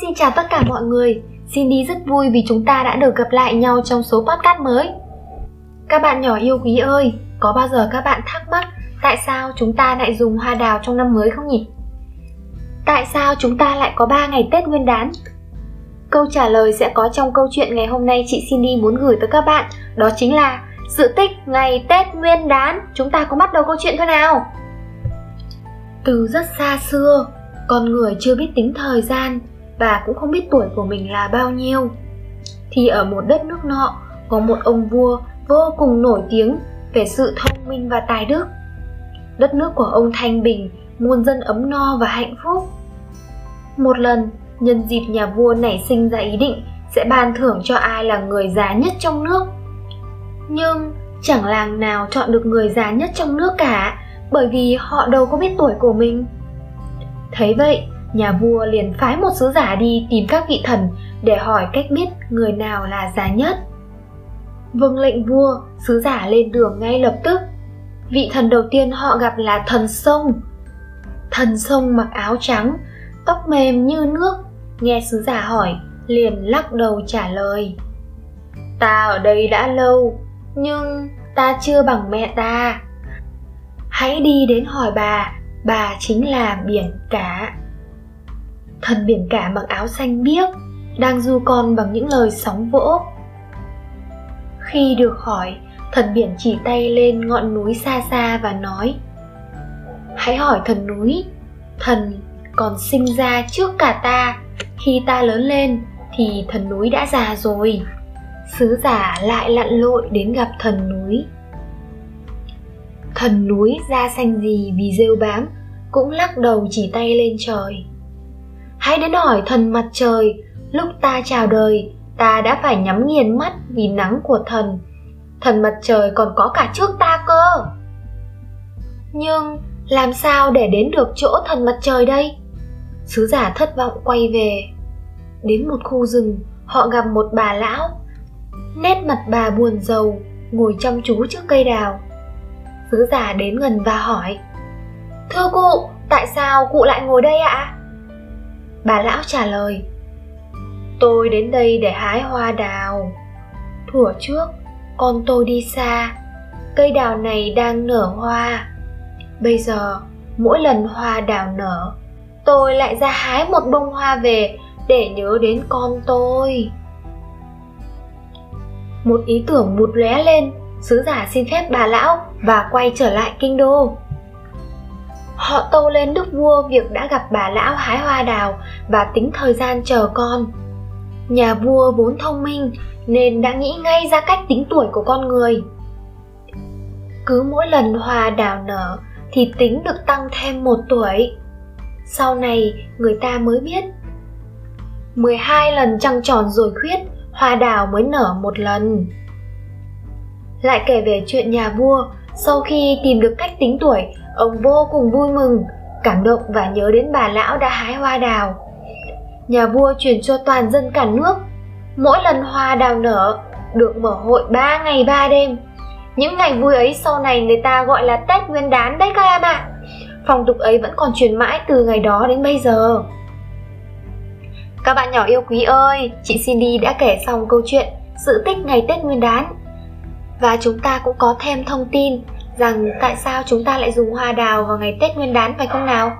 Xin chào tất cả mọi người. Cindy rất vui vì chúng ta đã được gặp lại nhau trong số podcast mới. Các bạn nhỏ yêu quý ơi, có bao giờ các bạn thắc mắc tại sao chúng ta lại dùng hoa đào trong năm mới không nhỉ? Tại sao chúng ta lại có 3 ngày Tết Nguyên đán? Câu trả lời sẽ có trong câu chuyện ngày hôm nay chị Cindy muốn gửi tới các bạn, đó chính là sự tích ngày Tết Nguyên đán. Chúng ta cùng bắt đầu câu chuyện thôi nào. Từ rất xa xưa, con người chưa biết tính thời gian và cũng không biết tuổi của mình là bao nhiêu. Thì ở một đất nước nọ có một ông vua vô cùng nổi tiếng về sự thông minh và tài đức. Đất nước của ông thanh bình muôn dân ấm no và hạnh phúc. Một lần nhân dịp nhà vua nảy sinh ra ý định sẽ ban thưởng cho ai là người già nhất trong nước. Nhưng chẳng làng nào chọn được người già nhất trong nước cả bởi vì họ đâu có biết tuổi của mình. Thấy vậy, nhà vua liền phái một sứ giả đi tìm các vị thần để hỏi cách biết người nào là già nhất. Vâng lệnh vua, sứ giả lên đường ngay lập tức. Vị thần đầu tiên họ gặp là thần sông. Thần sông mặc áo trắng, tóc mềm như nước, nghe sứ giả hỏi, liền lắc đầu trả lời. Ta ở đây đã lâu, nhưng ta chưa bằng mẹ ta. Hãy đi đến hỏi bà bà chính là biển cả thần biển cả mặc áo xanh biếc, đang du con bằng những lời sóng vỗ. Khi được hỏi, thần biển chỉ tay lên ngọn núi xa xa và nói, hãy hỏi thần núi, thần còn sinh ra trước cả ta. Khi ta lớn lên thì thần núi đã già rồi. Sứ giả lại lặn lội đến gặp thần núi. Thần núi da xanh gì vì rêu bám, cũng lắc đầu chỉ tay lên trời hãy đến hỏi thần mặt trời. Lúc ta chào đời, ta đã phải nhắm nghiền mắt vì nắng của thần. Thần mặt trời còn có cả trước ta cơ. Nhưng làm sao để đến được chỗ thần mặt trời đây? Sứ giả thất vọng quay về. Đến một khu rừng, họ gặp một bà lão. Nét mặt bà buồn rầu, ngồi chăm chú trước cây đào. Sứ giả đến gần và hỏi, thưa cụ, tại sao cụ lại ngồi đây ạ? Bà lão trả lời, tôi đến đây để hái hoa đào. Thuở trước, con tôi đi xa, cây đào này đang nở hoa. Bây giờ, mỗi lần hoa đào nở, tôi lại ra hái một bông hoa về để nhớ đến con tôi. Một ý tưởng bụt lóe lên, sứ giả xin phép bà lão và quay trở lại kinh đô họ tâu lên đức vua việc đã gặp bà lão hái hoa đào và tính thời gian chờ con. Nhà vua vốn thông minh nên đã nghĩ ngay ra cách tính tuổi của con người. Cứ mỗi lần hoa đào nở thì tính được tăng thêm một tuổi. Sau này, người ta mới biết. 12 lần trăng tròn rồi khuyết, hoa đào mới nở một lần. Lại kể về chuyện nhà vua sau khi tìm được cách tính tuổi, ông vô cùng vui mừng, cảm động và nhớ đến bà lão đã hái hoa đào. Nhà vua truyền cho toàn dân cả nước, mỗi lần hoa đào nở được mở hội ba ngày ba đêm. Những ngày vui ấy sau này người ta gọi là tết nguyên đán đấy các em ạ. À. phong tục ấy vẫn còn truyền mãi từ ngày đó đến bây giờ. Các bạn nhỏ yêu quý ơi, chị cindy đã kể xong câu chuyện sự tích ngày tết nguyên đán và chúng ta cũng có thêm thông tin rằng tại sao chúng ta lại dùng hoa đào vào ngày Tết Nguyên đán, phải không nào?